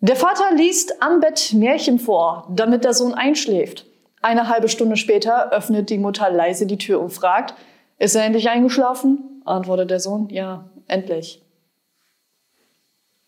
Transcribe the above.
Der Vater liest am Bett Märchen vor, damit der Sohn einschläft. Eine halbe Stunde später öffnet die Mutter leise die Tür und fragt, ist er endlich eingeschlafen? Antwortet der Sohn, ja, endlich.